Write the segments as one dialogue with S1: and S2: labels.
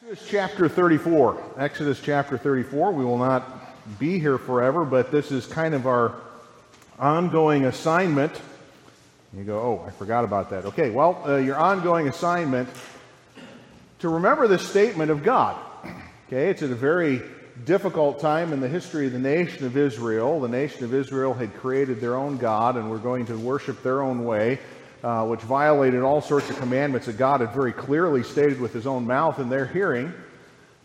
S1: Exodus chapter 34. Exodus chapter 34. We will not be here forever, but this is kind of our ongoing assignment. You go, oh, I forgot about that. Okay, well, uh, your ongoing assignment to remember the statement of God. Okay, it's at a very difficult time in the history of the nation of Israel. The nation of Israel had created their own God and were going to worship their own way uh, which violated all sorts of commandments that God had very clearly stated with his own mouth in their hearing.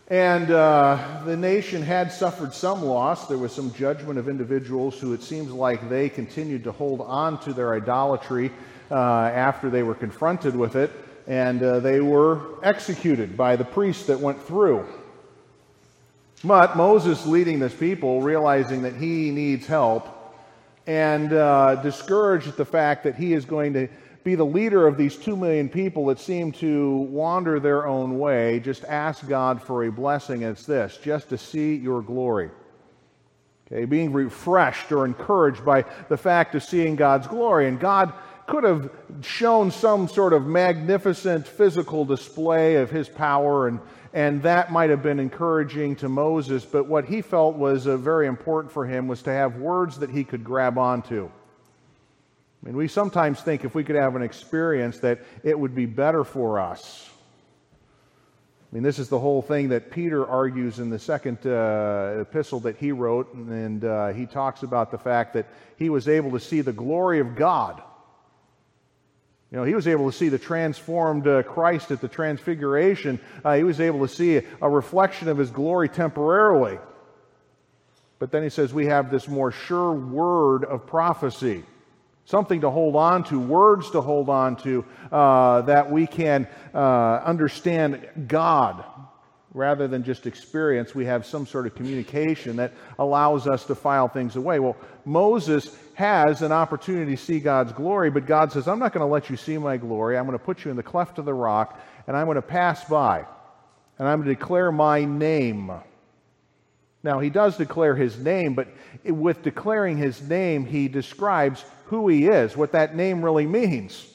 S1: And uh, the nation had suffered some loss. There was some judgment of individuals who it seems like they continued to hold on to their idolatry uh, after they were confronted with it, and uh, they were executed by the priests that went through. But Moses, leading this people, realizing that he needs help, and uh, discouraged at the fact that he is going to be the leader of these two million people that seem to wander their own way, just ask God for a blessing. It's this just to see your glory. Okay, being refreshed or encouraged by the fact of seeing God's glory. And God could have shown some sort of magnificent physical display of his power, and, and that might have been encouraging to Moses. But what he felt was uh, very important for him was to have words that he could grab onto. I mean, we sometimes think if we could have an experience that it would be better for us. I mean, this is the whole thing that Peter argues in the second uh, epistle that he wrote, and uh, he talks about the fact that he was able to see the glory of God. You know, he was able to see the transformed uh, Christ at the transfiguration. Uh, he was able to see a reflection of his glory temporarily. But then he says we have this more sure word of prophecy something to hold on to, words to hold on to, uh, that we can uh, understand God rather than just experience. We have some sort of communication that allows us to file things away. Well, Moses has an opportunity to see God's glory, but God says, I'm not going to let you see my glory. I'm going to put you in the cleft of the rock, and I'm going to pass by, and I'm going to declare my name. Now, he does declare his name, but with declaring his name, he describes who he is, what that name really means.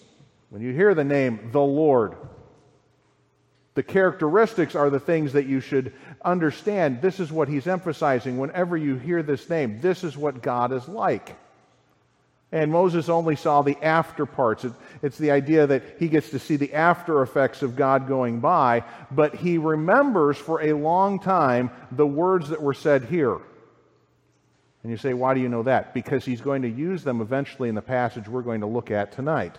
S1: When you hear the name, the Lord, the characteristics are the things that you should understand. This is what he's emphasizing. Whenever you hear this name, this is what God is like. And Moses only saw the after parts. It's the idea that he gets to see the after effects of God going by, but he remembers for a long time the words that were said here. And you say, why do you know that? Because he's going to use them eventually in the passage we're going to look at tonight.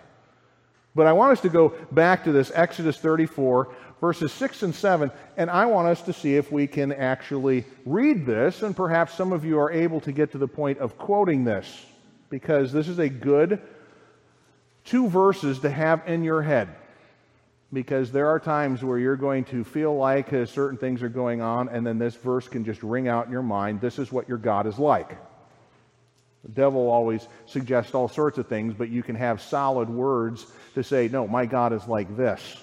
S1: But I want us to go back to this Exodus 34, verses 6 and 7, and I want us to see if we can actually read this, and perhaps some of you are able to get to the point of quoting this because this is a good two verses to have in your head. Because there are times where you're going to feel like uh, certain things are going on, and then this verse can just ring out in your mind. This is what your God is like. The devil always suggests all sorts of things, but you can have solid words to say, no, my God is like this.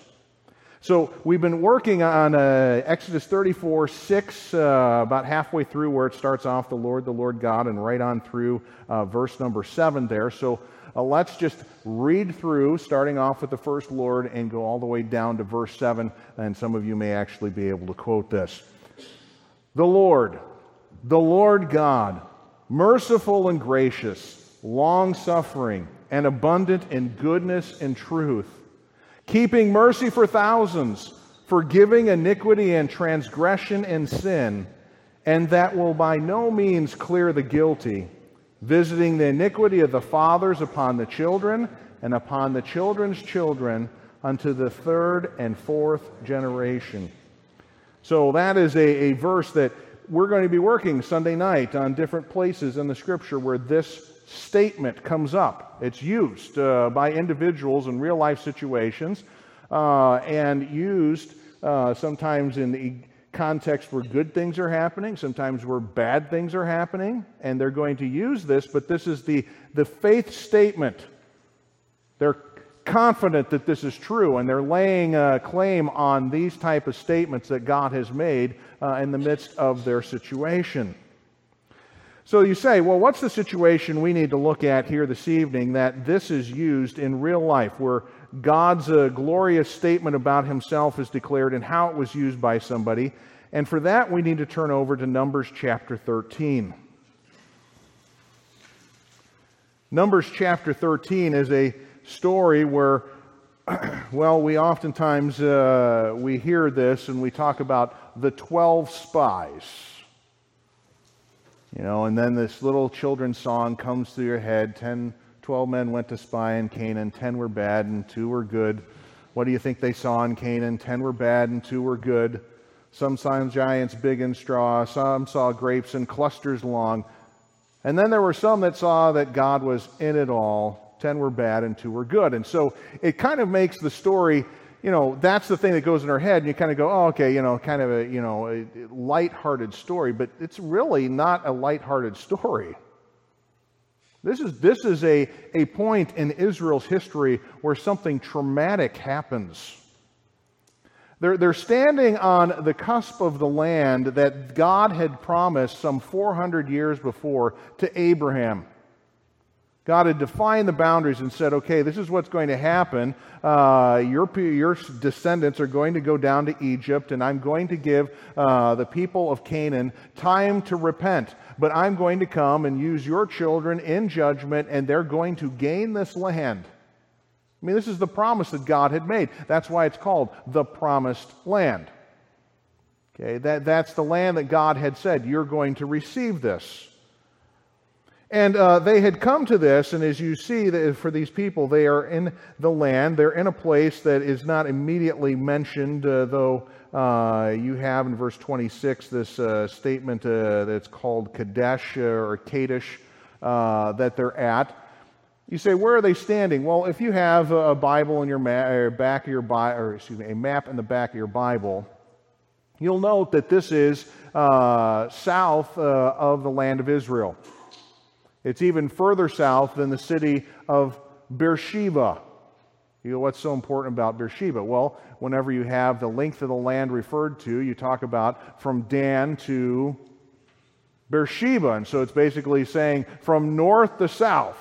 S1: So we've been working on uh, Exodus 34, 6, uh, about halfway through where it starts off, the Lord, the Lord God, and right on through uh, verse number 7 there. So uh, let's just read through, starting off with the first Lord, and go all the way down to verse 7, and some of you may actually be able to quote this. The Lord, the Lord God, merciful and gracious, long suffering, and abundant in goodness and truth keeping mercy for thousands, forgiving iniquity and transgression and sin, and that will by no means clear the guilty, visiting the iniquity of the fathers upon the children and upon the children's children unto the third and fourth generation. So that is a, a verse that we're going to be working Sunday night on different places in the scripture where this statement comes up. It's used uh, by individuals in real life situations uh, and used uh, sometimes in the context where good things are happening, sometimes where bad things are happening, and they're going to use this, but this is the, the faith statement. They're confident that this is true, and they're laying a claim on these type of statements that God has made uh, in the midst of their situation. So you say, well, what's the situation we need to look at here this evening that this is used in real life where God's uh, glorious statement about himself is declared and how it was used by somebody. And for that, we need to turn over to Numbers chapter 13. Numbers chapter 13 is a story where, well, we oftentimes uh, we hear this and we talk about the 12 spies. You know, and then this little children's song comes to your head 10, 12 men went to spy in Canaan, 10 were bad and 2 were good. What do you think they saw in Canaan? 10 were bad and 2 were good. Some saw giants big and straw, some saw grapes in clusters long. And then there were some that saw that God was in it all. 10 were bad and 2 were good. And so it kind of makes the story you know, that's the thing that goes in our head, and you kind of go, oh, okay, you know, kind of a, you know, a light-hearted story, but it's really not a light-hearted story. This is, this is a, a point in Israel's history where something traumatic happens. They're, they're standing on the cusp of the land that God had promised some 400 years before to Abraham. God had defined the boundaries and said, okay, this is what's going to happen. Uh, your, your descendants are going to go down to Egypt, and I'm going to give uh, the people of Canaan time to repent. But I'm going to come and use your children in judgment, and they're going to gain this land. I mean, this is the promise that God had made. That's why it's called the promised land. Okay, that, that's the land that God had said, you're going to receive this. And uh, they had come to this, and as you see, for these people, they are in the land. They're in a place that is not immediately mentioned, uh, though uh, you have in verse 26 this uh, statement uh, that's called Kadesh uh, or Kadesh that they're at. You say, where are they standing? Well, if you have a Bible in your ma- back of your Bible, or excuse me, a map in the back of your Bible, you'll note that this is south of the land of Israel. It's even further south than the city of Beersheba. You know, what's so important about Beersheba? Well, whenever you have the length of the land referred to, you talk about from Dan to Beersheba. And so it's basically saying from north to south.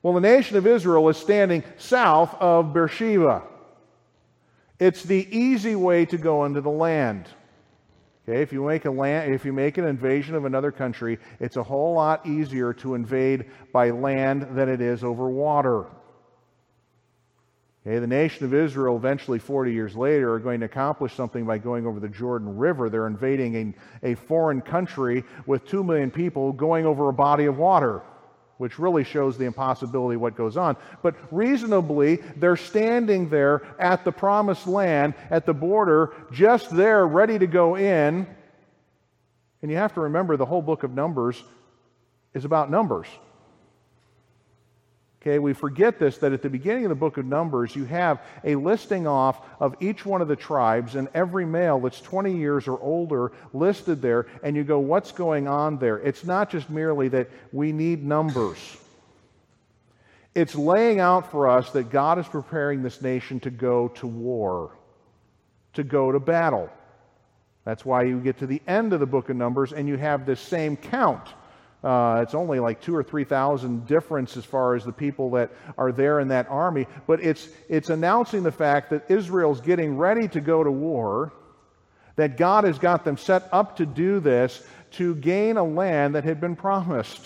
S1: Well, the nation of Israel is standing south of Beersheba. It's the easy way to go into the land. Okay, if you make a land, if you make an invasion of another country, it's a whole lot easier to invade by land than it is over water. Okay, the nation of Israel, eventually 40 years later, are going to accomplish something by going over the Jordan River. They're invading a, a foreign country with 2 million people going over a body of water which really shows the impossibility of what goes on. But reasonably, they're standing there at the promised land, at the border, just there, ready to go in. And you have to remember the whole book of Numbers is about numbers. Okay, we forget this that at the beginning of the book of Numbers, you have a listing off of each one of the tribes and every male that's 20 years or older listed there, and you go, what's going on there? It's not just merely that we need numbers, it's laying out for us that God is preparing this nation to go to war, to go to battle. That's why you get to the end of the book of Numbers and you have this same count uh, it's only like two or three thousand difference as far as the people that are there in that army, but it's, it's announcing the fact that Israel's getting ready to go to war, that God has got them set up to do this to gain a land that had been promised.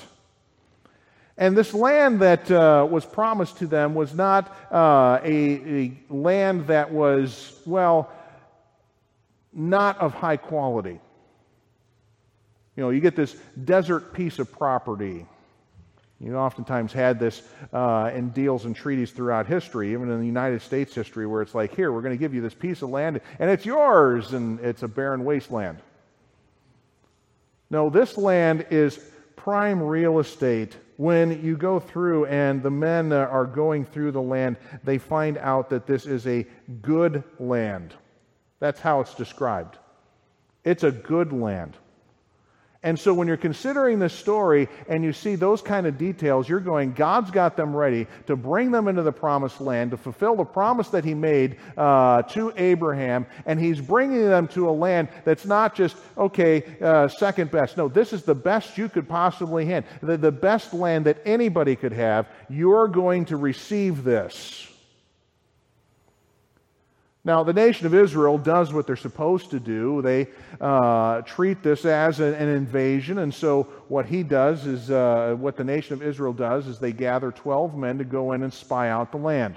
S1: And this land that uh, was promised to them was not uh, a, a land that was, well, not of high quality. You know, you get this desert piece of property. You oftentimes had this uh, in deals and treaties throughout history, even in the United States history, where it's like, here, we're going to give you this piece of land, and it's yours, and it's a barren wasteland. No, this land is prime real estate. When you go through and the men are going through the land, they find out that this is a good land. That's how it's described. It's a good land. And so when you're considering this story and you see those kind of details, you're going, God's got them ready to bring them into the promised land, to fulfill the promise that He made uh, to Abraham. And He's bringing them to a land that's not just, okay, uh, second best. No, this is the best you could possibly have, the, the best land that anybody could have. You're going to receive this. Now, the nation of Israel does what they're supposed to do. They uh, treat this as an, an, invasion, and so what he does is, uh, what the nation of Israel does is they gather 12 men to go in and spy out the land.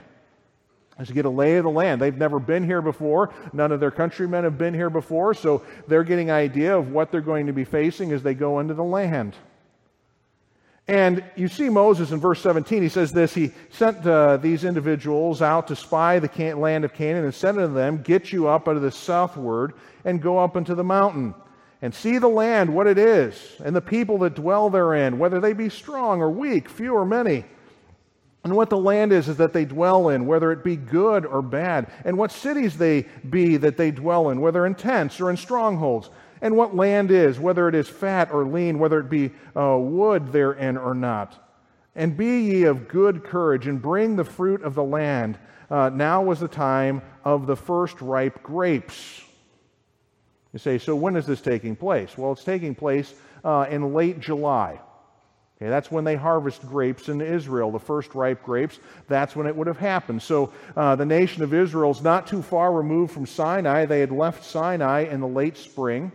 S1: And to get a lay of the land. They've never been here before. None of their countrymen have been here before, so they're getting an idea of what they're going to be facing as they go into the land. And you see Moses in verse 17, he says this He sent uh, these individuals out to spy the can- land of Canaan and said unto them, Get you up out of the southward and go up into the mountain and see the land, what it is, and the people that dwell therein, whether they be strong or weak, few or many. And what the land is, is that they dwell in, whether it be good or bad, and what cities they be that they dwell in, whether in tents or in strongholds and what land is, whether it is fat or lean, whether it be uh, wood therein or not. And be ye of good courage, and bring the fruit of the land. Uh, now was the time of the first ripe grapes. You say, so when is this taking place? Well, it's taking place uh, in late July. Okay, that's when they harvest grapes in Israel, the first ripe grapes. That's when it would have happened. So uh, the nation of Israel is not too far removed from Sinai. They had left Sinai in the late spring.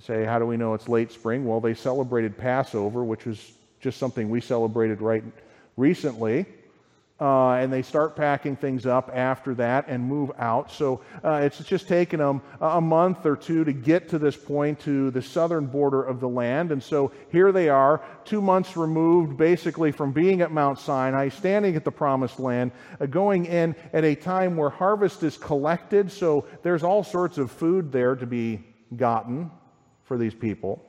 S1: You say, how do we know it's late spring? Well, they celebrated Passover, which was just something we celebrated right recently. Uh, and they start packing things up after that and move out. So uh, it's just taken them a month or two to get to this point to the southern border of the land. And so here they are, two months removed basically from being at Mount Sinai, standing at the promised land, uh, going in at a time where harvest is collected. So there's all sorts of food there to be gotten for these people.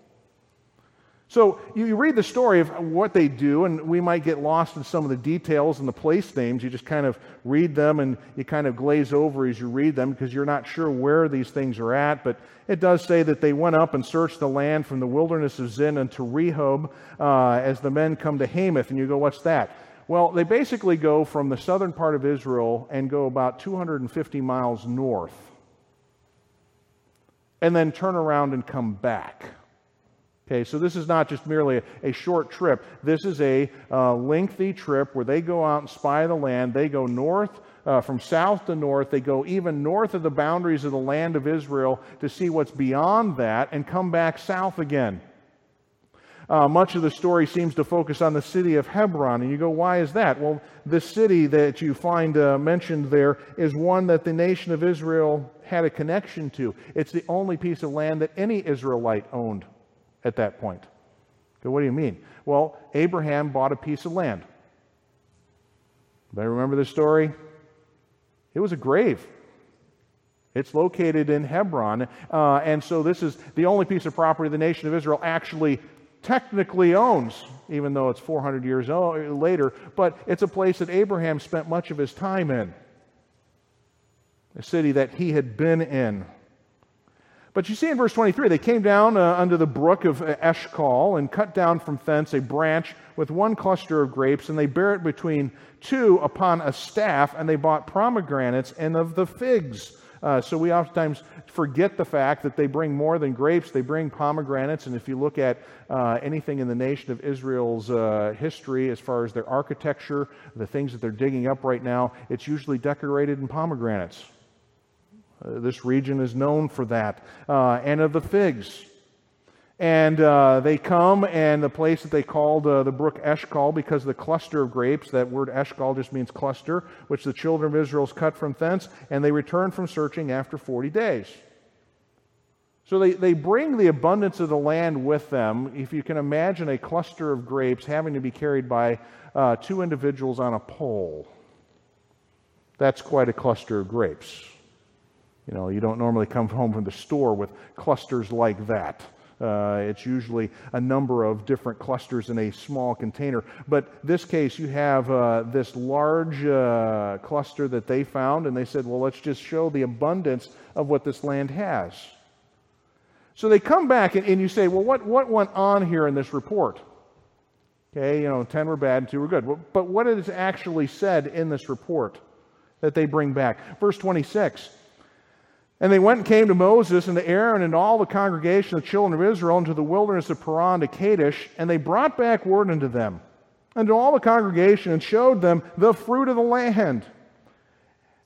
S1: So you read the story of what they do, and we might get lost in some of the details and the place names. You just kind of read them and you kind of glaze over as you read them because you're not sure where these things are at. But it does say that they went up and searched the land from the wilderness of Zin unto Rehob uh, as the men come to Hamath. And you go, what's that? Well, they basically go from the southern part of Israel and go about 250 miles north and then turn around and come back. Okay, so this is not just merely a, a short trip. This is a uh, lengthy trip where they go out and spy the land. They go north, uh, from south to north. They go even north of the boundaries of the land of Israel to see what's beyond that and come back south again. Uh, much of the story seems to focus on the city of Hebron. And you go, why is that? Well, the city that you find uh, mentioned there is one that the nation of Israel had a connection to. It's the only piece of land that any Israelite owned at that point. So, what do you mean? Well, Abraham bought a piece of land. Anybody remember the story? It was a grave. It's located in Hebron. Uh, and so this is the only piece of property the nation of Israel actually technically owns, even though it's 400 years later. But it's a place that Abraham spent much of his time in a city that he had been in. But you see in verse 23, they came down uh, under the brook of uh, Eshcol and cut down from thence a branch with one cluster of grapes, and they bare it between two upon a staff, and they bought pomegranates and of the figs. Uh, so we oftentimes forget the fact that they bring more than grapes, they bring pomegranates. And if you look at uh, anything in the nation of Israel's uh, history, as far as their architecture, the things that they're digging up right now, it's usually decorated in pomegranates. Uh, this region is known for that. Uh, and of the figs. And uh, they come, and the place that they called uh, the brook Eshcol because of the cluster of grapes, that word Eshcol just means cluster, which the children of Israel cut from thence, and they return from searching after 40 days. So they, they bring the abundance of the land with them. If you can imagine a cluster of grapes having to be carried by uh, two individuals on a pole, that's quite a cluster of grapes. You know, you don't normally come home from the store with clusters like that. Uh, it's usually a number of different clusters in a small container. But this case, you have uh, this large uh, cluster that they found, and they said, well, let's just show the abundance of what this land has. So they come back, and, and you say, well, what, what went on here in this report? Okay, you know, 10 were bad, and 2 were good. But what is actually said in this report that they bring back? Verse 26 and they went and came to Moses and to Aaron and all the congregation of the children of Israel into the wilderness of Paran to Kadesh, and they brought back word unto them and to all the congregation and showed them the fruit of the land.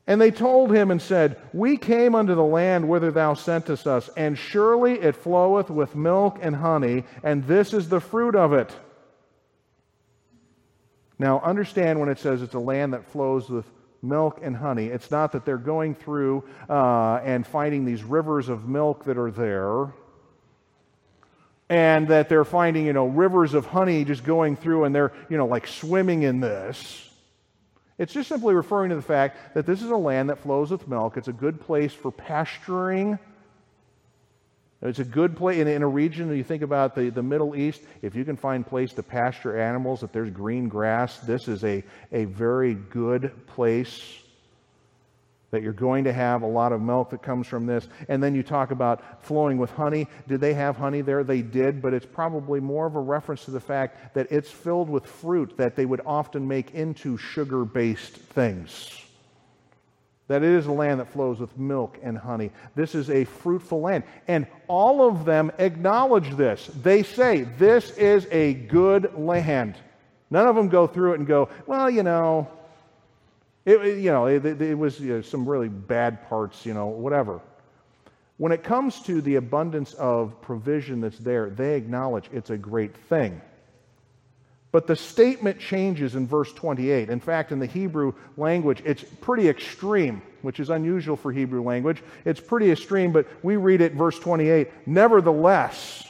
S1: And they told him and said, We came unto the land whither thou sentest us, and surely it floweth with milk and honey, and this is the fruit of it. Now, understand when it says it's a land that flows with milk and honey, it's not that they're going through uh, and finding these rivers of milk that are there, and that they're finding, you know, rivers of honey just going through and they're, you know, like swimming in this. It's just simply referring to the fact that this is a land that flows with milk. It's a good place for pasturing. It's a good place in, in a region, you think about the, the Middle East, if you can find place to pasture animals, if there's green grass, this is a, a very good place that you're going to have a lot of milk that comes from this. And then you talk about flowing with honey. Did they have honey there? They did, but it's probably more of a reference to the fact that it's filled with fruit that they would often make into sugar based things. That it is a land that flows with milk and honey. This is a fruitful land. And all of them acknowledge this. They say, This is a good land. None of them go through it and go, Well, you know, it, you know, it, it was you know, some really bad parts, you know, whatever. When it comes to the abundance of provision that's there, they acknowledge it's a great thing. But the statement changes in verse 28. In fact, in the Hebrew language, it's pretty extreme, which is unusual for Hebrew language. It's pretty extreme, but we read it, verse 28, nevertheless.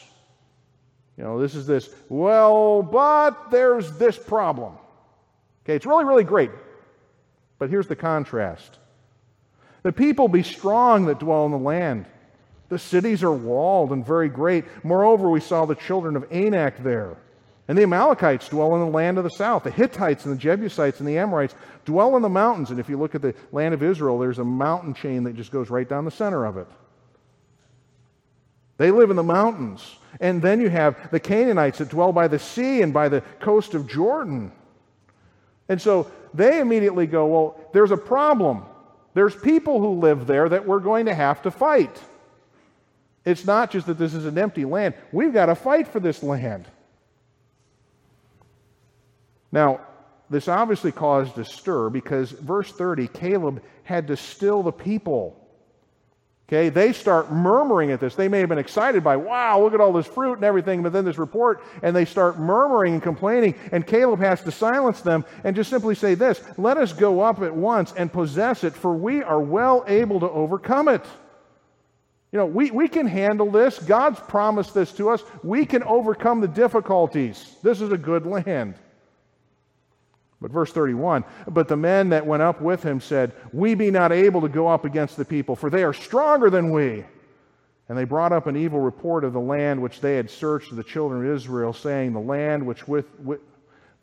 S1: You know, this is this, well, but there's this problem. Okay, it's really, really great. But here's the contrast the people be strong that dwell in the land. The cities are walled and very great. Moreover, we saw the children of Anak there. And the Amalekites dwell in the land of the south. The Hittites and the Jebusites and the Amorites dwell in the mountains. And if you look at the land of Israel, there's a mountain chain that just goes right down the center of it. They live in the mountains. And then you have the Canaanites that dwell by the sea and by the coast of Jordan. And so they immediately go, Well, there's a problem. There's people who live there that we're going to have to fight. It's not just that this is an empty land, we've got to fight for this land. Now, this obviously caused a stir because verse 30, Caleb had to still the people. Okay, they start murmuring at this. They may have been excited by, wow, look at all this fruit and everything, but then this report, and they start murmuring and complaining, and Caleb has to silence them and just simply say this Let us go up at once and possess it, for we are well able to overcome it. You know, we, we can handle this. God's promised this to us. We can overcome the difficulties. This is a good land. But verse 31 But the men that went up with him said, We be not able to go up against the people, for they are stronger than we. And they brought up an evil report of the land which they had searched of the children of Israel, saying, The land which with, with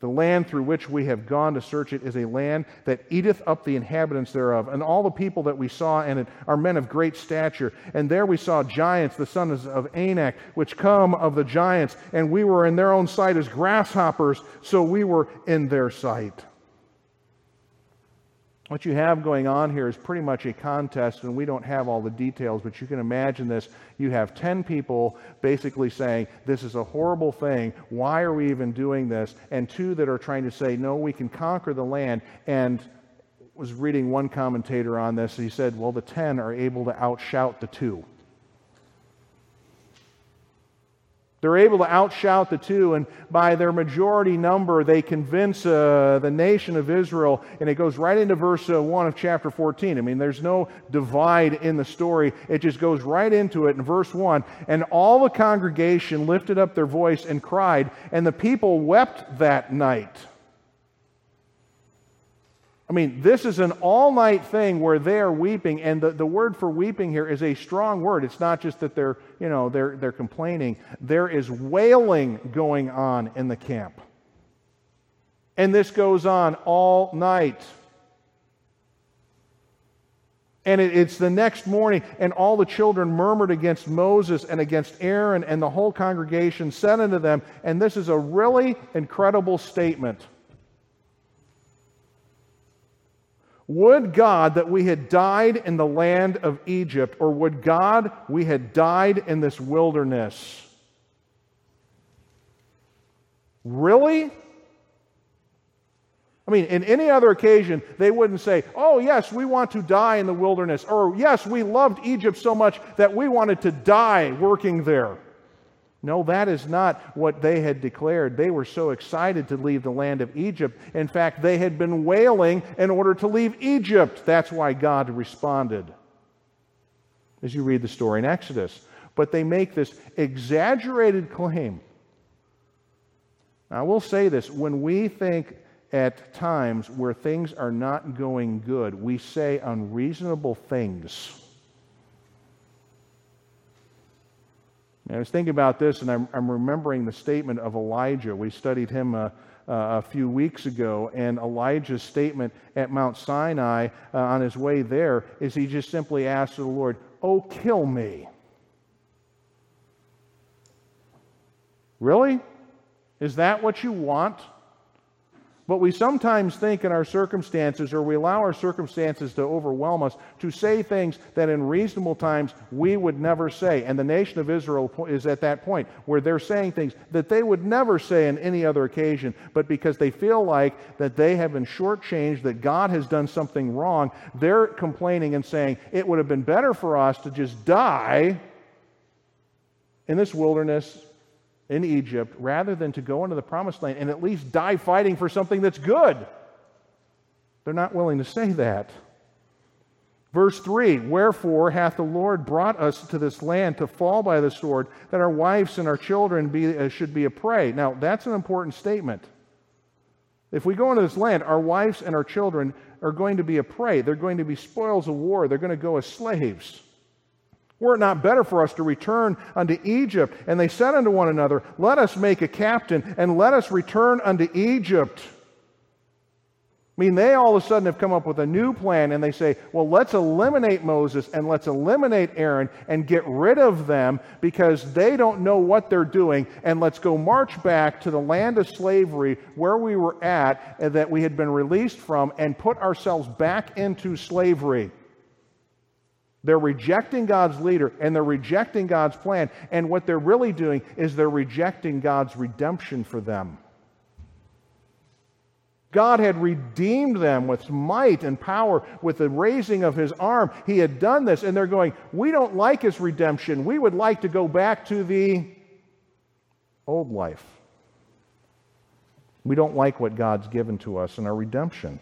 S1: the land through which we have gone to search it is a land that eateth up the inhabitants thereof. And all the people that we saw in it are men of great stature. And there we saw giants, the sons of Anak, which come of the giants. And we were in their own sight as grasshoppers, so we were in their sight. What you have going on here is pretty much a contest, and we don't have all the details, but you can imagine this. You have 10 people basically saying, This is a horrible thing. Why are we even doing this? And two that are trying to say, No, we can conquer the land. And was reading one commentator on this. He said, Well, the 10 are able to outshout the two. They're able to outshout the two, and by their majority number, they convince uh, the nation of Israel. And it goes right into verse uh, 1 of chapter 14. I mean, there's no divide in the story, it just goes right into it in verse 1. And all the congregation lifted up their voice and cried, and the people wept that night. I mean, this is an all night thing where they are weeping, and the, the word for weeping here is a strong word. It's not just that they're, you know, they're, they're complaining. There is wailing going on in the camp. And this goes on all night. And it, it's the next morning, and all the children murmured against Moses and against Aaron, and the whole congregation said unto them, and this is a really incredible statement. Would God that we had died in the land of Egypt, or would God we had died in this wilderness? Really? I mean, in any other occasion, they wouldn't say, Oh, yes, we want to die in the wilderness, or Yes, we loved Egypt so much that we wanted to die working there. No, that is not what they had declared. They were so excited to leave the land of Egypt. In fact, they had been wailing in order to leave Egypt. That's why God responded. As you read the story in Exodus. But they make this exaggerated claim. Now, I will say this when we think at times where things are not going good, we say unreasonable things. I was thinking about this, and I'm, I'm, remembering the statement of Elijah. We studied him uh, uh, a few weeks ago, and Elijah's statement at Mount Sinai uh, on his way there is he just simply asked the Lord, Oh, kill me. Really? Is that what you want? But we sometimes think in our circumstances, or we allow our circumstances to overwhelm us, to say things that in reasonable times we would never say. And the nation of Israel is at that point where they're saying things that they would never say in any other occasion, but because they feel like that they have been shortchanged, that God has done something wrong, they're complaining and saying, it would have been better for us to just die in this wilderness in Egypt rather than to go into the promised land and at least die fighting for something that's good. They're not willing to say that. Verse 3 Wherefore hath the Lord brought us to this land to fall by the sword, that our wives and our children be, uh, should be a prey. Now, that's an important statement. If we go into this land, our wives and our children are going to be a prey. They're going to be spoils of war. They're going to go as slaves. Were it not better for us to return unto Egypt? And they said unto one another, Let us make a captain, and let us return unto Egypt. I mean, they all of a sudden have come up with a new plan and they say, well, let's eliminate Moses and let's eliminate Aaron and get rid of them because they don't know what they're doing. And let's go march back to the land of slavery where we were at that we had been released from and put ourselves back into slavery. They're rejecting God's leader and they're rejecting God's plan. And what they're really doing is they're rejecting God's redemption for them. God had redeemed them with might and power, with the raising of his arm. He had done this, and they're going, We don't like his redemption. We would like to go back to the old life. We don't like what God's given to us in our redemption.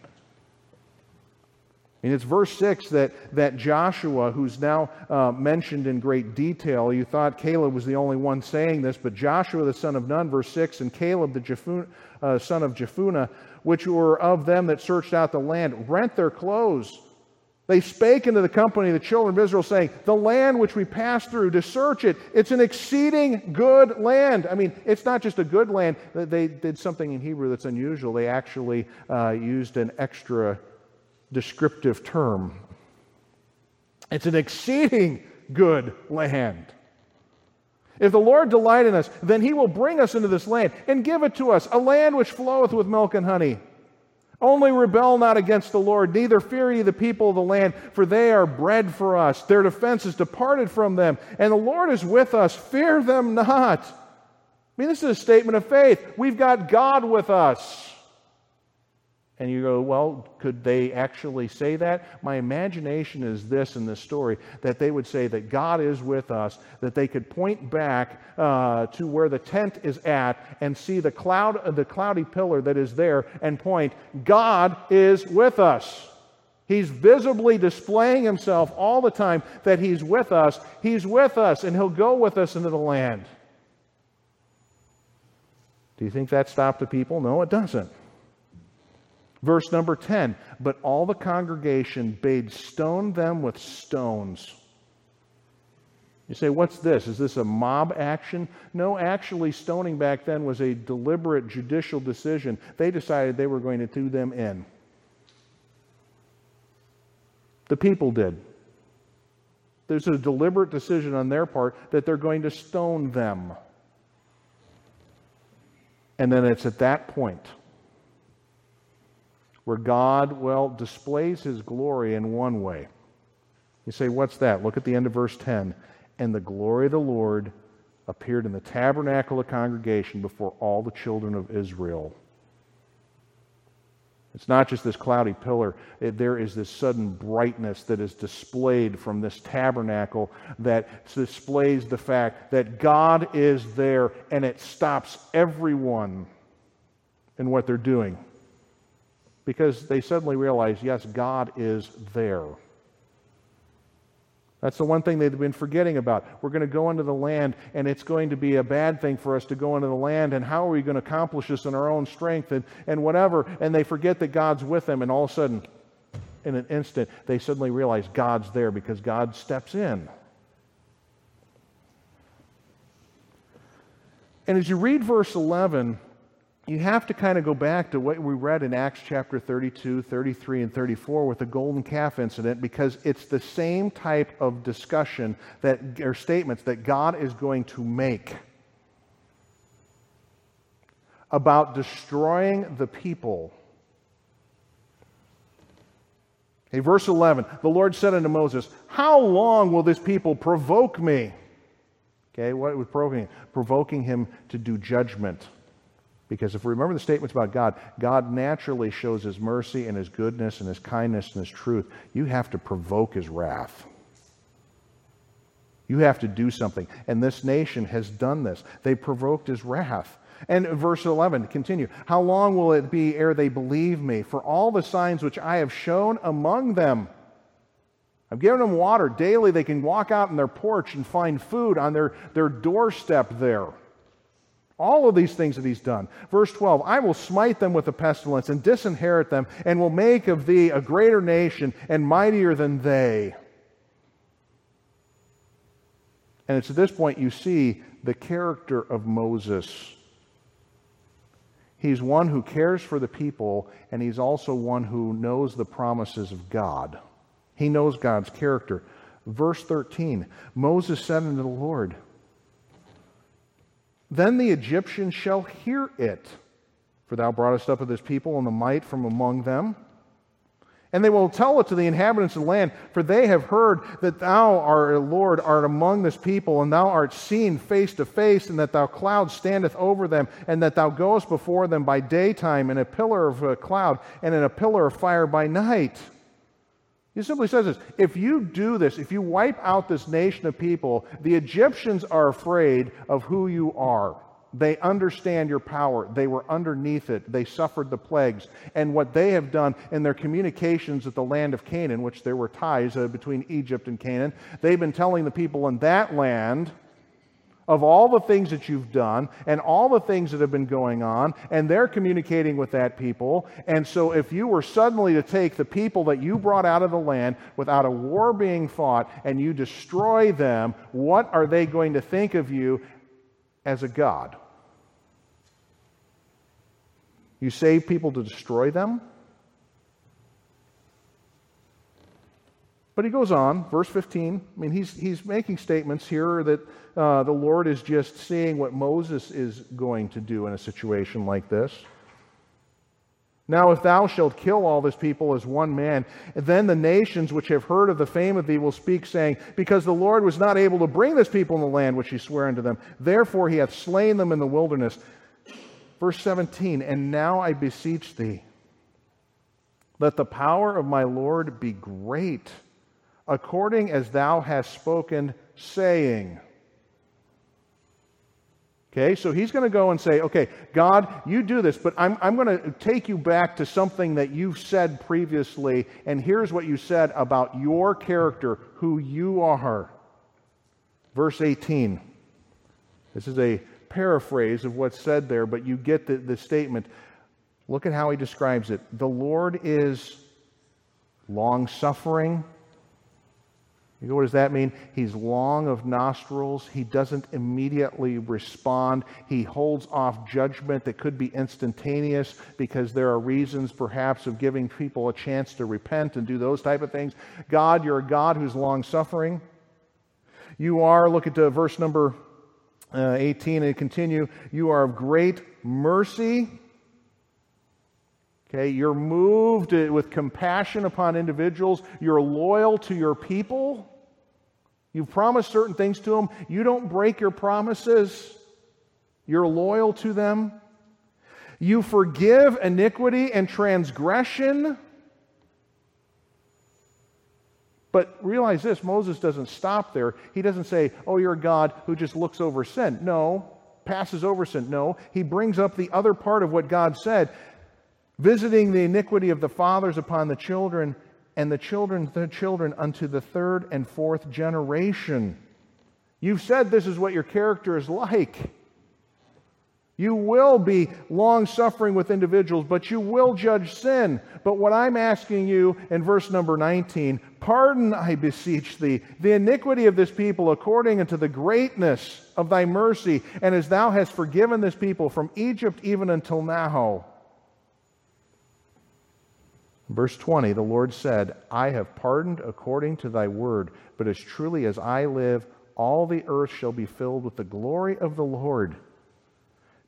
S1: And it's verse 6 that, that Joshua, who's now uh, mentioned in great detail, you thought Caleb was the only one saying this, but Joshua the son of Nun, verse 6, and Caleb the uh, son of Jephunneh, which were of them that searched out the land, rent their clothes. They spake into the company of the children of Israel, saying, The land which we passed through to search it, it's an exceeding good land. I mean, it's not just a good land. They did something in Hebrew that's unusual. They actually uh, used an extra descriptive term. It's an exceeding good land. If the Lord delight in us, then he will bring us into this land and give it to us, a land which floweth with milk and honey. Only rebel not against the Lord, neither fear ye the people of the land, for they are bread for us. Their defense is departed from them, and the Lord is with us. Fear them not. I mean, this is a statement of faith. We've got God with us. And you go, well, could they actually say that? My imagination is this in this story that they would say that God is with us, that they could point back uh, to where the tent is at and see the cloud, the cloudy pillar that is there, and point, God is with us. He's visibly displaying himself all the time that he's with us. He's with us, and he'll go with us into the land. Do you think that stopped the people? No, it doesn't. Verse number 10 But all the congregation bade stone them with stones. You say, what's this? Is this a mob action? No, actually, stoning back then was a deliberate judicial decision. They decided they were going to do them in. The people did. There's a deliberate decision on their part that they're going to stone them. And then it's at that point where God, well, displays his glory in one way. You say, what's that? Look at the end of verse 10. And the glory of the Lord appeared in the tabernacle of congregation before all the children of Israel. It's not just this cloudy pillar. It, there is this sudden brightness that is displayed from this tabernacle that displays the fact that God is there and it stops everyone in what they're doing. Because they suddenly realize, yes, God is there. That's the one thing they've been forgetting about. We're going to go into the land, and it's going to be a bad thing for us to go into the land, and how are we going to accomplish this in our own strength and, and whatever? And they forget that God's with them, and all of a sudden, in an instant, they suddenly realize God's there because God steps in. And as you read verse 11, you have to kind of go back to what we read in Acts chapter 32, 33, and 34 with the golden calf incident because it's the same type of discussion that or statements that God is going to make about destroying the people. Okay, verse 11 The Lord said unto Moses, How long will this people provoke me? Okay, what was provoking? Provoking him to do judgment. Because if we remember the statements about God, God naturally shows his mercy and his goodness and his kindness and his truth. You have to provoke his wrath. You have to do something. And this nation has done this. They provoked his wrath. And verse 11, continue. How long will it be ere they believe me? For all the signs which I have shown among them. I've given them water. Daily they can walk out on their porch and find food on their, their doorstep there. All of these things that he's done. Verse 12 I will smite them with a pestilence and disinherit them, and will make of thee a greater nation and mightier than they. And it's at this point you see the character of Moses. He's one who cares for the people, and he's also one who knows the promises of God. He knows God's character. Verse 13 Moses said unto the Lord, then the Egyptians shall hear it. For thou broughtest up of this people and the might from among them. And they will tell it to the inhabitants of the land, for they have heard that thou, our Lord, art among this people, and thou art seen face to face, and that thou cloud standeth over them, and that thou goest before them by daytime in a pillar of a cloud, and in a pillar of fire by night. He simply says this if you do this, if you wipe out this nation of people, the Egyptians are afraid of who you are. They understand your power. They were underneath it. They suffered the plagues. And what they have done in their communications at the land of Canaan, which there were ties uh, between Egypt and Canaan, they've been telling the people in that land of all the things that you've done and all the things that have been going on, and they're communicating with that people. And so, if you were suddenly to take the people that you brought out of the land without a war being fought and you destroy them, what are they going to think of you as a God? You save people to destroy them? But he goes on, verse 15. I mean, he's, he's making statements here that uh, the Lord is just seeing what Moses is going to do in a situation like this. Now, if thou shalt kill all this people as one man, then the nations which have heard of the fame of thee will speak, saying, Because the Lord was not able to bring this people in the land which he sware unto them, therefore he hath slain them in the wilderness. Verse 17, And now I beseech thee, let the power of my Lord be great, according as thou hast spoken, saying, Okay, so he's going to go and say, okay, God, you do this, but I'm, I'm going to take you back to something that you've said previously, and here's what you said about your character, who you are. Verse 18. This is a paraphrase of what's said there, but you get the, the statement. Look at how he describes it. The Lord is long suffering know, what does that mean? He's long of nostrils. He doesn't immediately respond. He holds off judgment that could be instantaneous because there are reasons, perhaps, of giving people a chance to repent and do those type of things. God, you're a God who's long suffering. You are, look at the verse number uh, 18 and continue, you are of great mercy. Okay, you're moved with compassion upon individuals. You're loyal to your people. You've promised certain things to them. You don't break your promises. You're loyal to them. You forgive iniquity and transgression. But realize this Moses doesn't stop there. He doesn't say, Oh, you're a God who just looks over sin. No, passes over sin. No, he brings up the other part of what God said visiting the iniquity of the fathers upon the children, and the children the children unto the third and fourth generation. You've said this is what your character is like. You will be long suffering with individuals, but you will judge sin. But what I'm asking you in verse number 19 pardon, I beseech thee, the iniquity of this people according unto the greatness of thy mercy, and as thou hast forgiven this people from Egypt even until now. Verse 20, the Lord said, I have pardoned according to thy word, but as truly as I live, all the earth shall be filled with the glory of the Lord.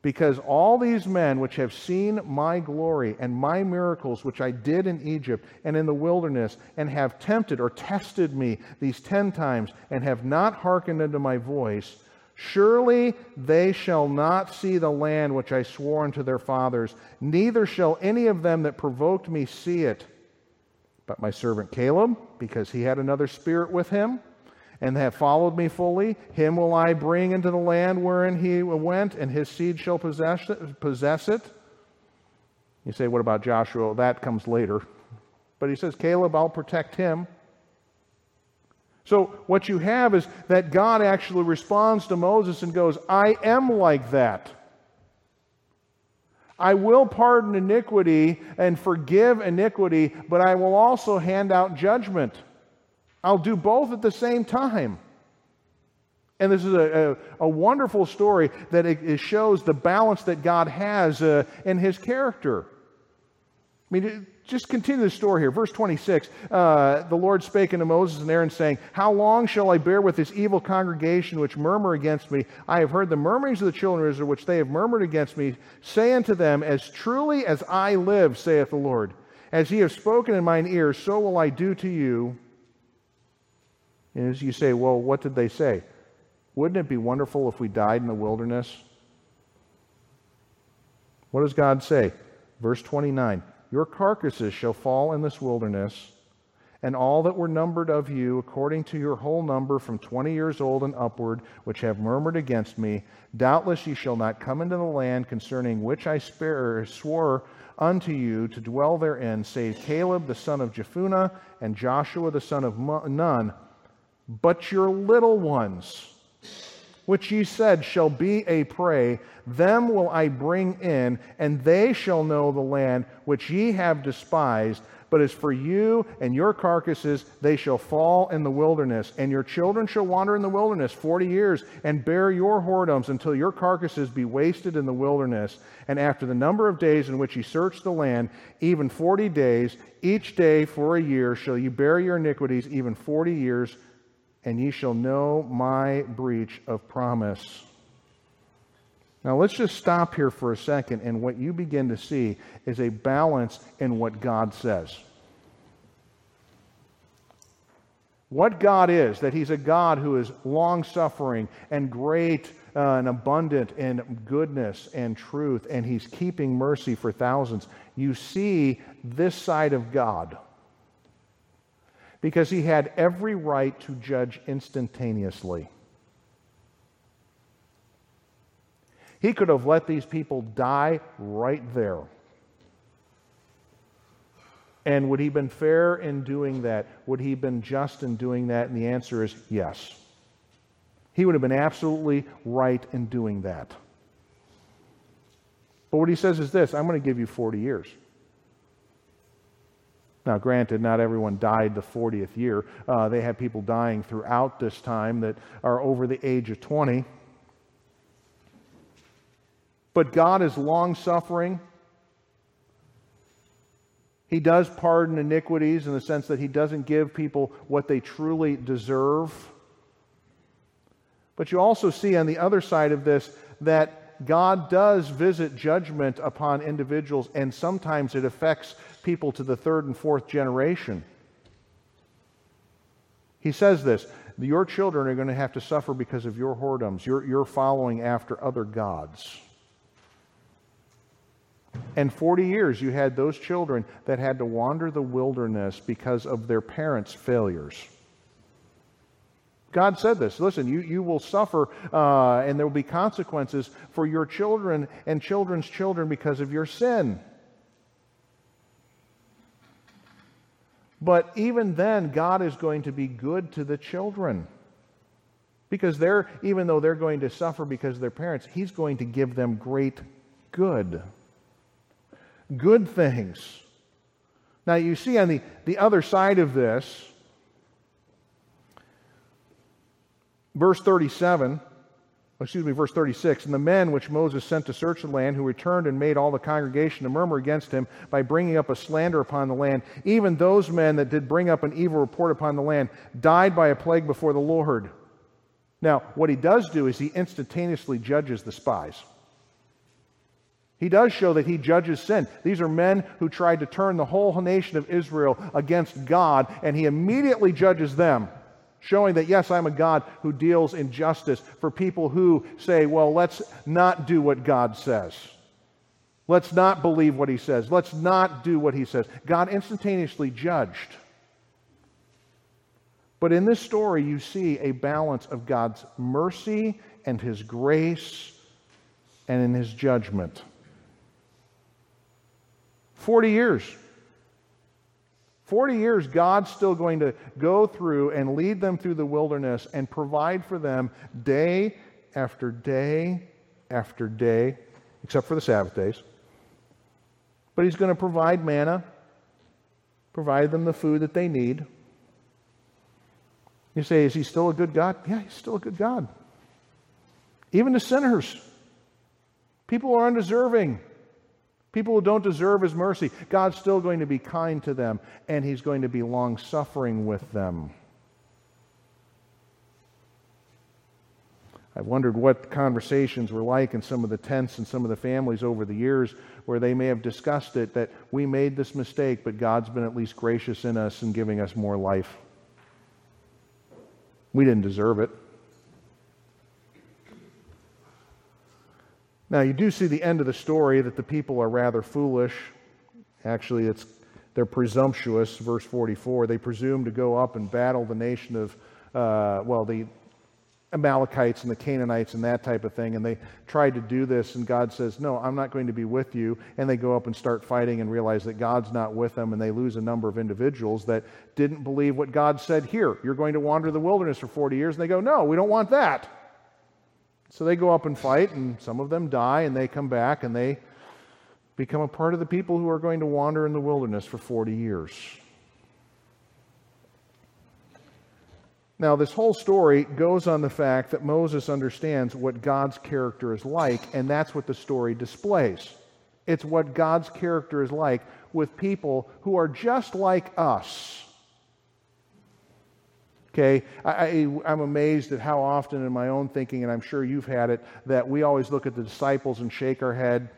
S1: Because all these men which have seen my glory and my miracles which I did in Egypt and in the wilderness, and have tempted or tested me these ten times, and have not hearkened unto my voice, surely they shall not see the land which I swore unto their fathers, neither shall any of them that provoked me see it. But my servant Caleb, because he had another spirit with him, and have followed me fully, him will I bring into the land wherein he went, and his seed shall possess it. Possess it. You say, what about Joshua? That comes later. But he says, Caleb, I'll protect him. So what you have is that God actually responds to Moses and goes, I am like that. I will pardon iniquity and forgive iniquity, but I will also hand out judgment. I'll do both at the same time. And this is a, a, a wonderful story that it, it, shows the balance that God has uh, in his character. Mean, just continue the story here. Verse 26 uh, The Lord spake unto Moses and Aaron, saying, How long shall I bear with this evil congregation which murmur against me? I have heard the murmurings of the children of Israel, which they have murmured against me. Say unto them, As truly as I live, saith the Lord, as ye have spoken in mine ears, so will I do to you And as you say, well, what did they say? Wouldn't it be wonderful if we died in the wilderness? What does God say? Verse 29 Your carcasses shall fall in this wilderness, and all that were numbered of you, according to your whole number, from twenty years old and upward, which have murmured against me, doubtless ye shall not come into the land concerning which I spare, swore unto you to dwell therein, save Caleb the son of Jephunneh and Joshua the son of Nun. But your little ones, which ye said shall be a prey, them will I bring in, and they shall know the land which ye have despised. But as for you and your carcasses, they shall fall in the wilderness, and your children shall wander in the wilderness forty years, and bear your whoredoms until your carcasses be wasted in the wilderness. And after the number of days in which ye search the land, even forty days, each day for a year, shall ye bear your iniquities, even forty years and ye shall know my breach of promise. Now, let's just stop here for a second, and what you begin to see is a balance in what God says. What God is, that He's a God who is long suffering and great uh, and abundant in goodness and truth, and He's keeping mercy for thousands. You see this side of God because he had every right to judge instantaneously. He could have let these people die right there. And would he have been fair in doing that? Would he have been just in doing that? And the answer is yes. He would have been absolutely right in doing that. But what he says is this I'm going to give you 40 years. Now, granted, not everyone died the 40th year. Uh, they had people dying throughout this time that are over the age of 20. But God is long suffering. He does pardon iniquities in the sense that He doesn't give people what they truly deserve. But you also see on the other side of this that God does visit judgment upon individuals, and sometimes it affects people to the third and fourth generation. He says this Your children are going to have to suffer because of your whoredoms. You're, you're following after other gods. And 40 years you had those children that had to wander the wilderness because of their parents' failures. God said this. Listen, you, you will suffer uh, and there will be consequences for your children and children's children because of your sin. But even then, God is going to be good to the children. Because they're, even though they're going to suffer because of their parents, He's going to give them great good. Good things. Now, you see on the, the other side of this, verse 37 excuse me, verse 36. And the men which Moses sent to search the land, who returned and made all the congregation to murmur against him by bringing up a slander upon the land, even those men that did bring up an evil report upon the land, died by a plague before the Lord. Now, what he does do is he instantaneously judges the spies. He does show that he judges sin. These are men who tried to turn the whole nation of Israel against God, and he immediately judges them showing that, yes, I'm a God who deals in justice for people who say, well, let's not do what God says. Let's not believe what he says. Let's not do what he says. God instantaneously judged. But in this story, you see a balance of God's mercy and his grace and in his judgment. 40 years 40 years, God's still going to go through and lead them through the wilderness and provide for them day after day after day, except for the Sabbath days. But He's going to provide manna, provide them the food that they need. You say, is He still a good God? Yeah, He's still a good God. Even to sinners. People are undeserving. People who don't deserve his mercy, God's still going to be kind to them, and he's going to be long suffering with them. I've wondered what conversations were like in some of the tents and some of the families over the years where they may have discussed it that we made this mistake, but God's been at least gracious in us and giving us more life. We didn't deserve it. Now, you do see the end of the story that the people are rather foolish. Actually, it's, they're presumptuous, verse 44. They presume to go up and battle the nation of, uh, well, the Amalekites and the Canaanites and that type of thing. And they tried to do this, and God says, No, I'm not going to be with you. And they go up and start fighting and realize that God's not with them, and they lose a number of individuals that didn't believe what God said here. You're going to wander the wilderness for 40 years. And they go, No, we don't want that. So they go up and fight, and some of them die, and they come back, and they become a part of the people who are going to wander in the wilderness for 40 years. Now, this whole story goes on the fact that Moses understands what God's character is like, and that's what the story displays. It's what God's character is like with people who are just like us. Okay, I, am amazed at how often in my own thinking, and I'm sure you've had it, that we always look at the disciples and shake our head.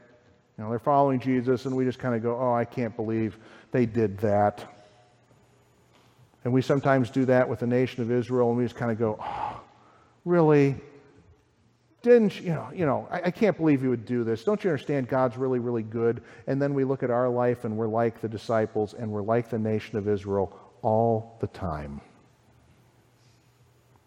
S1: You know, they're following Jesus, and we just kind of go, oh, I can't believe they did that. And we sometimes do that with the nation of Israel, and we just kind of go, oh, really? Didn't you know? You know, I, I can't believe you would do this. Don't you understand? God's really, really good. And then we look at our life, and we're like the disciples, and we're like the nation of Israel all the time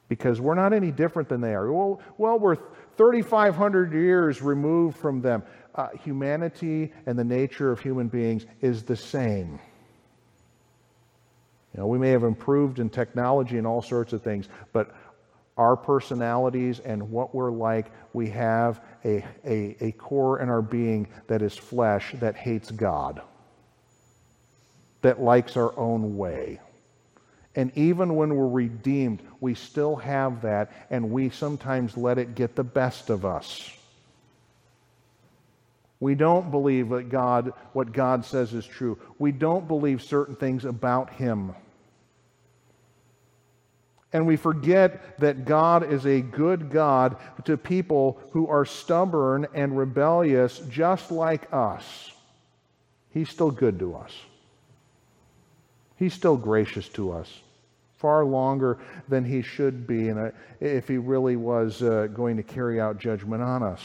S1: because we're not any different than they are. Well, well we're 3,500 years removed from them. Uh, humanity and the nature of human beings is the same. You know, we may have improved in technology and all sorts of things, but our personalities and what we're like, we have a, a, a core in our being that is flesh that hates God, that likes our own way. And even when we're redeemed, we still have that, and we sometimes let it get the best of us. We don't believe that God, what God says is true. We don't believe certain things about Him. And we forget that God is a good God to people who are stubborn and rebellious, just like us. He's still good to us. He's still gracious to us far longer than he should be and uh, if he really was uh, going to carry out judgment on us.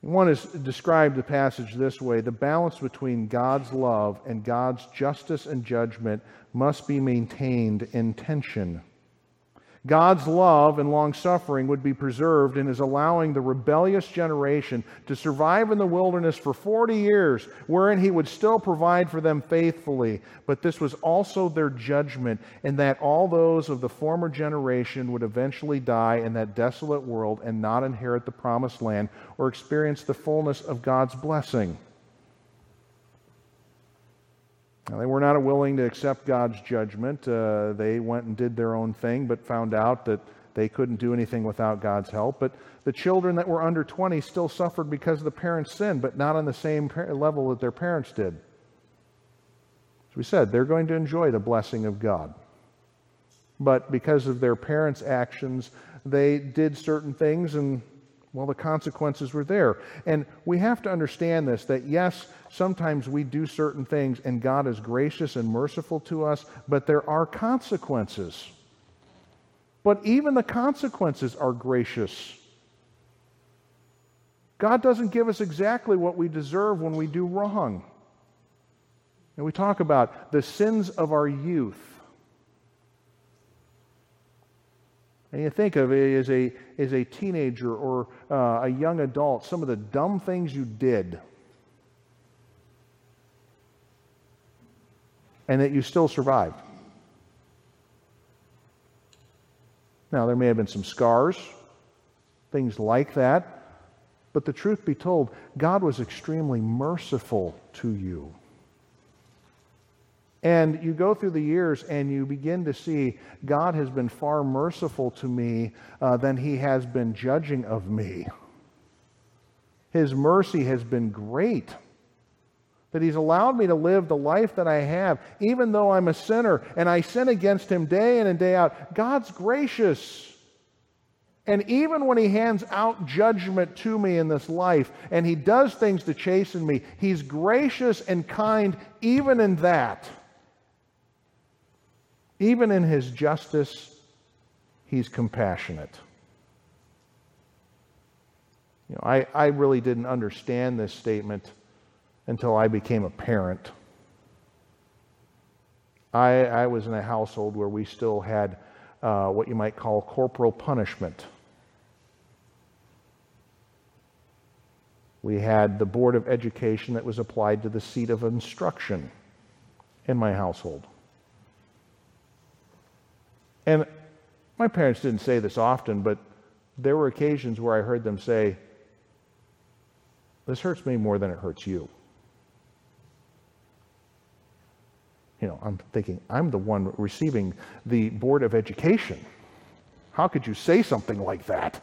S1: One has described the passage this way the balance between God's love and God's justice and judgment must be maintained in tension. God's love and long suffering would be preserved in his allowing the rebellious generation to survive in the wilderness for 40 years, wherein he would still provide for them faithfully. But this was also their judgment, in that all those of the former generation would eventually die in that desolate world and not inherit the promised land or experience the fullness of God's blessing. Now, they were not willing to accept God's judgment. Uh, they went and did their own thing, but found out that they couldn't do anything without God's help. But the children that were under 20 still suffered because the parents sinned, but not on the same level that their parents did. As we said, they're going to enjoy the blessing of God. But because of their parents' actions, they did certain things and well, the consequences were there. And we have to understand this that yes, sometimes we do certain things and God is gracious and merciful to us, but there are consequences. But even the consequences are gracious. God doesn't give us exactly what we deserve when we do wrong. And we talk about the sins of our youth. And you think of it as a, as a teenager or uh, a young adult, some of the dumb things you did, and that you still survived. Now, there may have been some scars, things like that, but the truth be told, God was extremely merciful to you. And you go through the years and you begin to see God has been far merciful to me uh, than he has been judging of me. His mercy has been great. That he's allowed me to live the life that I have, even though I'm a sinner and I sin against him day in and day out. God's gracious. And even when he hands out judgment to me in this life and he does things to chasten me, he's gracious and kind even in that. Even in his justice, he's compassionate. You know, I, I really didn't understand this statement until I became a parent. I, I was in a household where we still had uh, what you might call corporal punishment. We had the Board of Education that was applied to the seat of instruction in my household. And my parents didn't say this often, but there were occasions where I heard them say, This hurts me more than it hurts you. You know, I'm thinking, I'm the one receiving the Board of Education. How could you say something like that?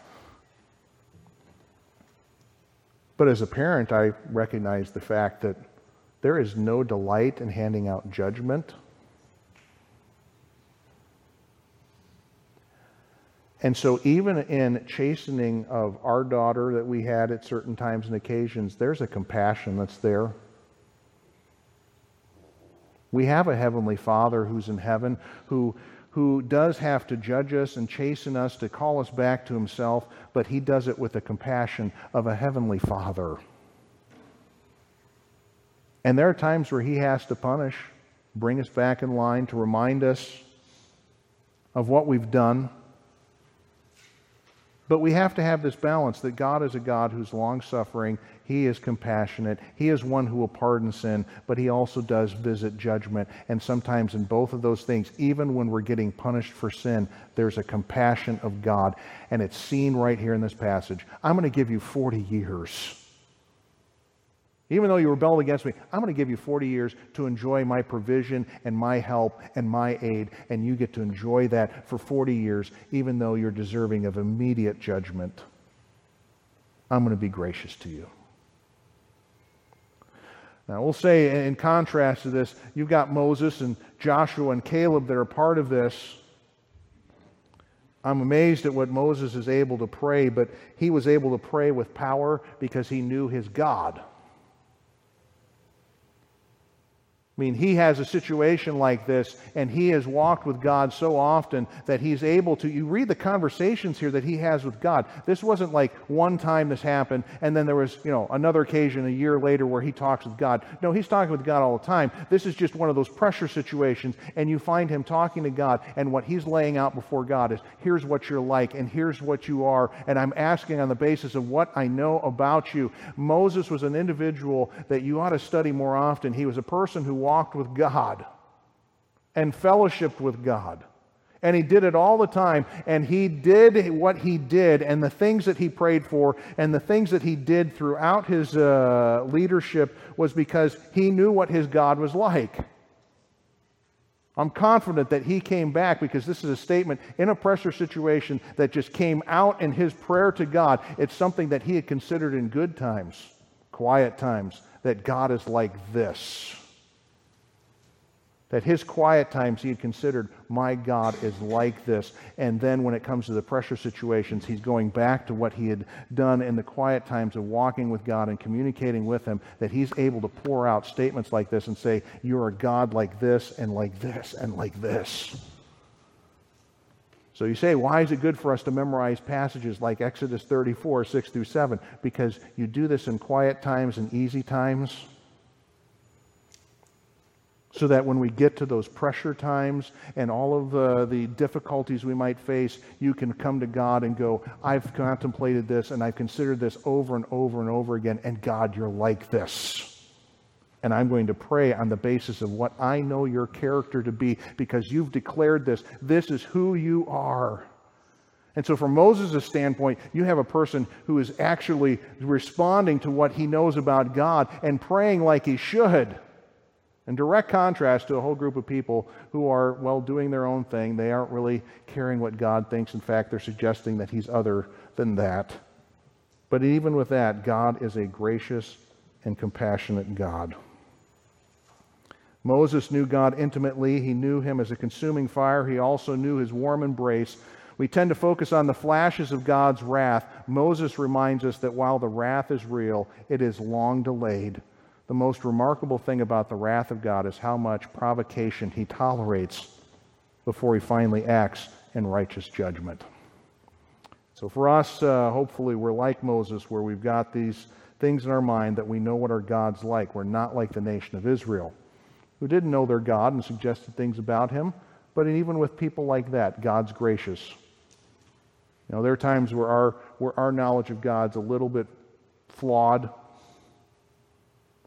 S1: But as a parent, I recognize the fact that there is no delight in handing out judgment And so, even in chastening of our daughter that we had at certain times and occasions, there's a compassion that's there. We have a Heavenly Father who's in heaven who, who does have to judge us and chasten us to call us back to Himself, but He does it with the compassion of a Heavenly Father. And there are times where He has to punish, bring us back in line to remind us of what we've done but we have to have this balance that God is a God who's long suffering. He is compassionate. He is one who will pardon sin, but He also does visit judgment. And sometimes in both of those things, even when we're getting punished for sin, there's a compassion of God. And it's seen right here in this passage. I'm going to give you 40 years. Even though you rebelled against me, I'm going to give you 40 years to enjoy my provision and my help and my aid, and you get to enjoy that for 40 years, even though you're deserving of immediate judgment. I'm going to be gracious to you. Now, we'll say in contrast to this, you've got Moses and Joshua and Caleb that are part of this. I'm amazed at what Moses is able to pray, but he was able to pray with power because he knew his God. I mean, he has a situation like this, and he has walked with God so often that he's able to. You read the conversations here that he has with God. This wasn't like one time this happened, and then there was, you know, another occasion a year later where he talks with God. No, he's talking with God all the time. This is just one of those pressure situations, and you find him talking to God, and what he's laying out before God is here's what you're like, and here's what you are, and I'm asking on the basis of what I know about you. Moses was an individual that you ought to study more often. He was a person who walked with God and fellowshiped with God. And he did it all the time. And he did what he did, and the things that he prayed for, and the things that he did throughout his uh, leadership was because he knew what his God was like. I'm confident that he came back because this is a statement in a pressure situation that just came out in his prayer to God. It's something that he had considered in good times, quiet times, that God is like this. That his quiet times he had considered, my God is like this. And then when it comes to the pressure situations, he's going back to what he had done in the quiet times of walking with God and communicating with him, that he's able to pour out statements like this and say, You're a God like this and like this and like this. So you say, why is it good for us to memorize passages like Exodus 34, 6 through 7? Because you do this in quiet times and easy times so that when we get to those pressure times and all of the, the difficulties we might face, you can come to God and go, I've contemplated this and I've considered this over and over and over again, and God, you're like this. And I'm going to pray on the basis of what I know your character to be because you've declared this. This is who you are. And so, from Moses' standpoint, you have a person who is actually responding to what he knows about God and praying like he should. In direct contrast to a whole group of people who are, well, doing their own thing. They aren't really caring what God thinks. In fact, they're suggesting that He's other than that. But even with that, God is a gracious and compassionate God. Moses knew God intimately. He knew Him as a consuming fire. He also knew His warm embrace. We tend to focus on the flashes of God's wrath. Moses reminds us that while the wrath is real, it is long delayed the most remarkable thing about the wrath of God is how much provocation he tolerates before he finally acts in righteous judgment. So, for us, uh, hopefully, we're like Moses, where we've got these things in our mind that we know what our God's like. We're not like the nation of Israel, who didn't know their God and suggested things about him. But even with people like that, God's gracious. You know, there are times where our, where our knowledge of God's a little bit flawed,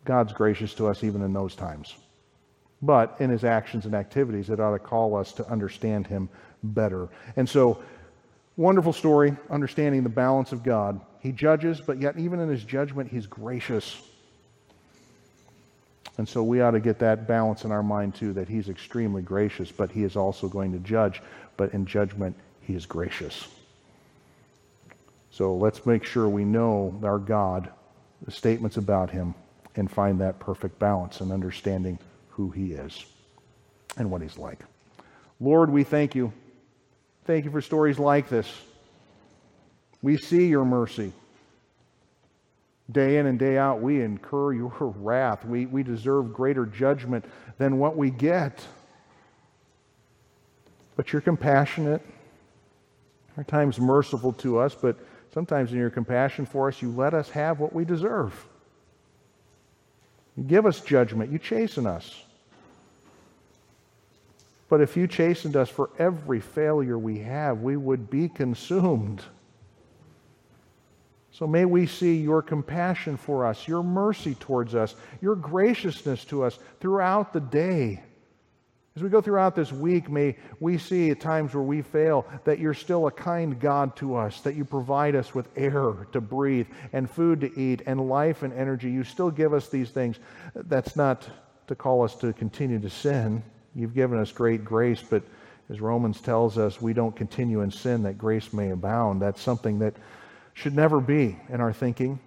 S1: God's gracious to us even in those times. But in his actions and activities, it ought to call us to understand him better. And so, wonderful story, understanding the balance of God. He judges, but yet, even in his judgment, he's gracious. And so, we ought to get that balance in our mind, too, that he's extremely gracious, but he is also going to judge. But in judgment, he is gracious. So, let's make sure we know our God, the statements about him, and find that perfect balance and understanding who He is and what He's like. Lord, we thank you. Thank you for stories like this. We see your mercy. Day in and day out, we incur your wrath. We, we deserve greater judgment than what we get. But you're compassionate, at times merciful to us, but sometimes in your compassion for us, you let us have what we deserve. You give us judgment. You chasten us. But if you chastened us for every failure we have, we would be consumed. So may we see your compassion for us, your mercy towards us, your graciousness to us throughout the day. As we go throughout this week, may we see at times where we fail that you're still a kind God to us, that you provide us with air to breathe and food to eat and life and energy. You still give us these things. That's not to call us to continue to sin. You've given us great grace, but as Romans tells us, we don't continue in sin that grace may abound. That's something that should never be in our thinking.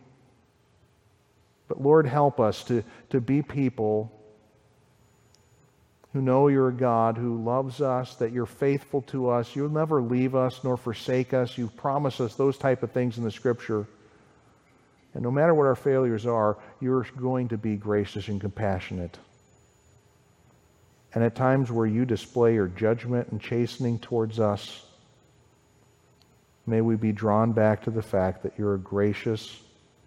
S1: But Lord, help us to, to be people who know you're a God who loves us, that you're faithful to us. You'll never leave us nor forsake us. You've promised us those type of things in the Scripture. And no matter what our failures are, you're going to be gracious and compassionate. and at times where you display your judgment and chastening towards us, may we be drawn back to the fact that you're a gracious,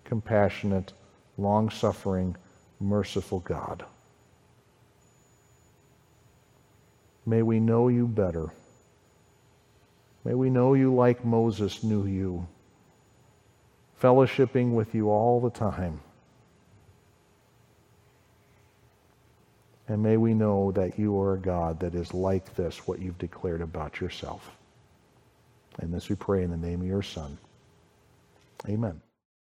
S1: compassionate, long suffering, merciful God. May we know you better. May we know you like Moses knew you, fellowshipping with you all the time. And may we know that you are a God that is like this, what you've declared about yourself. And this we pray in the name of your Son. Amen.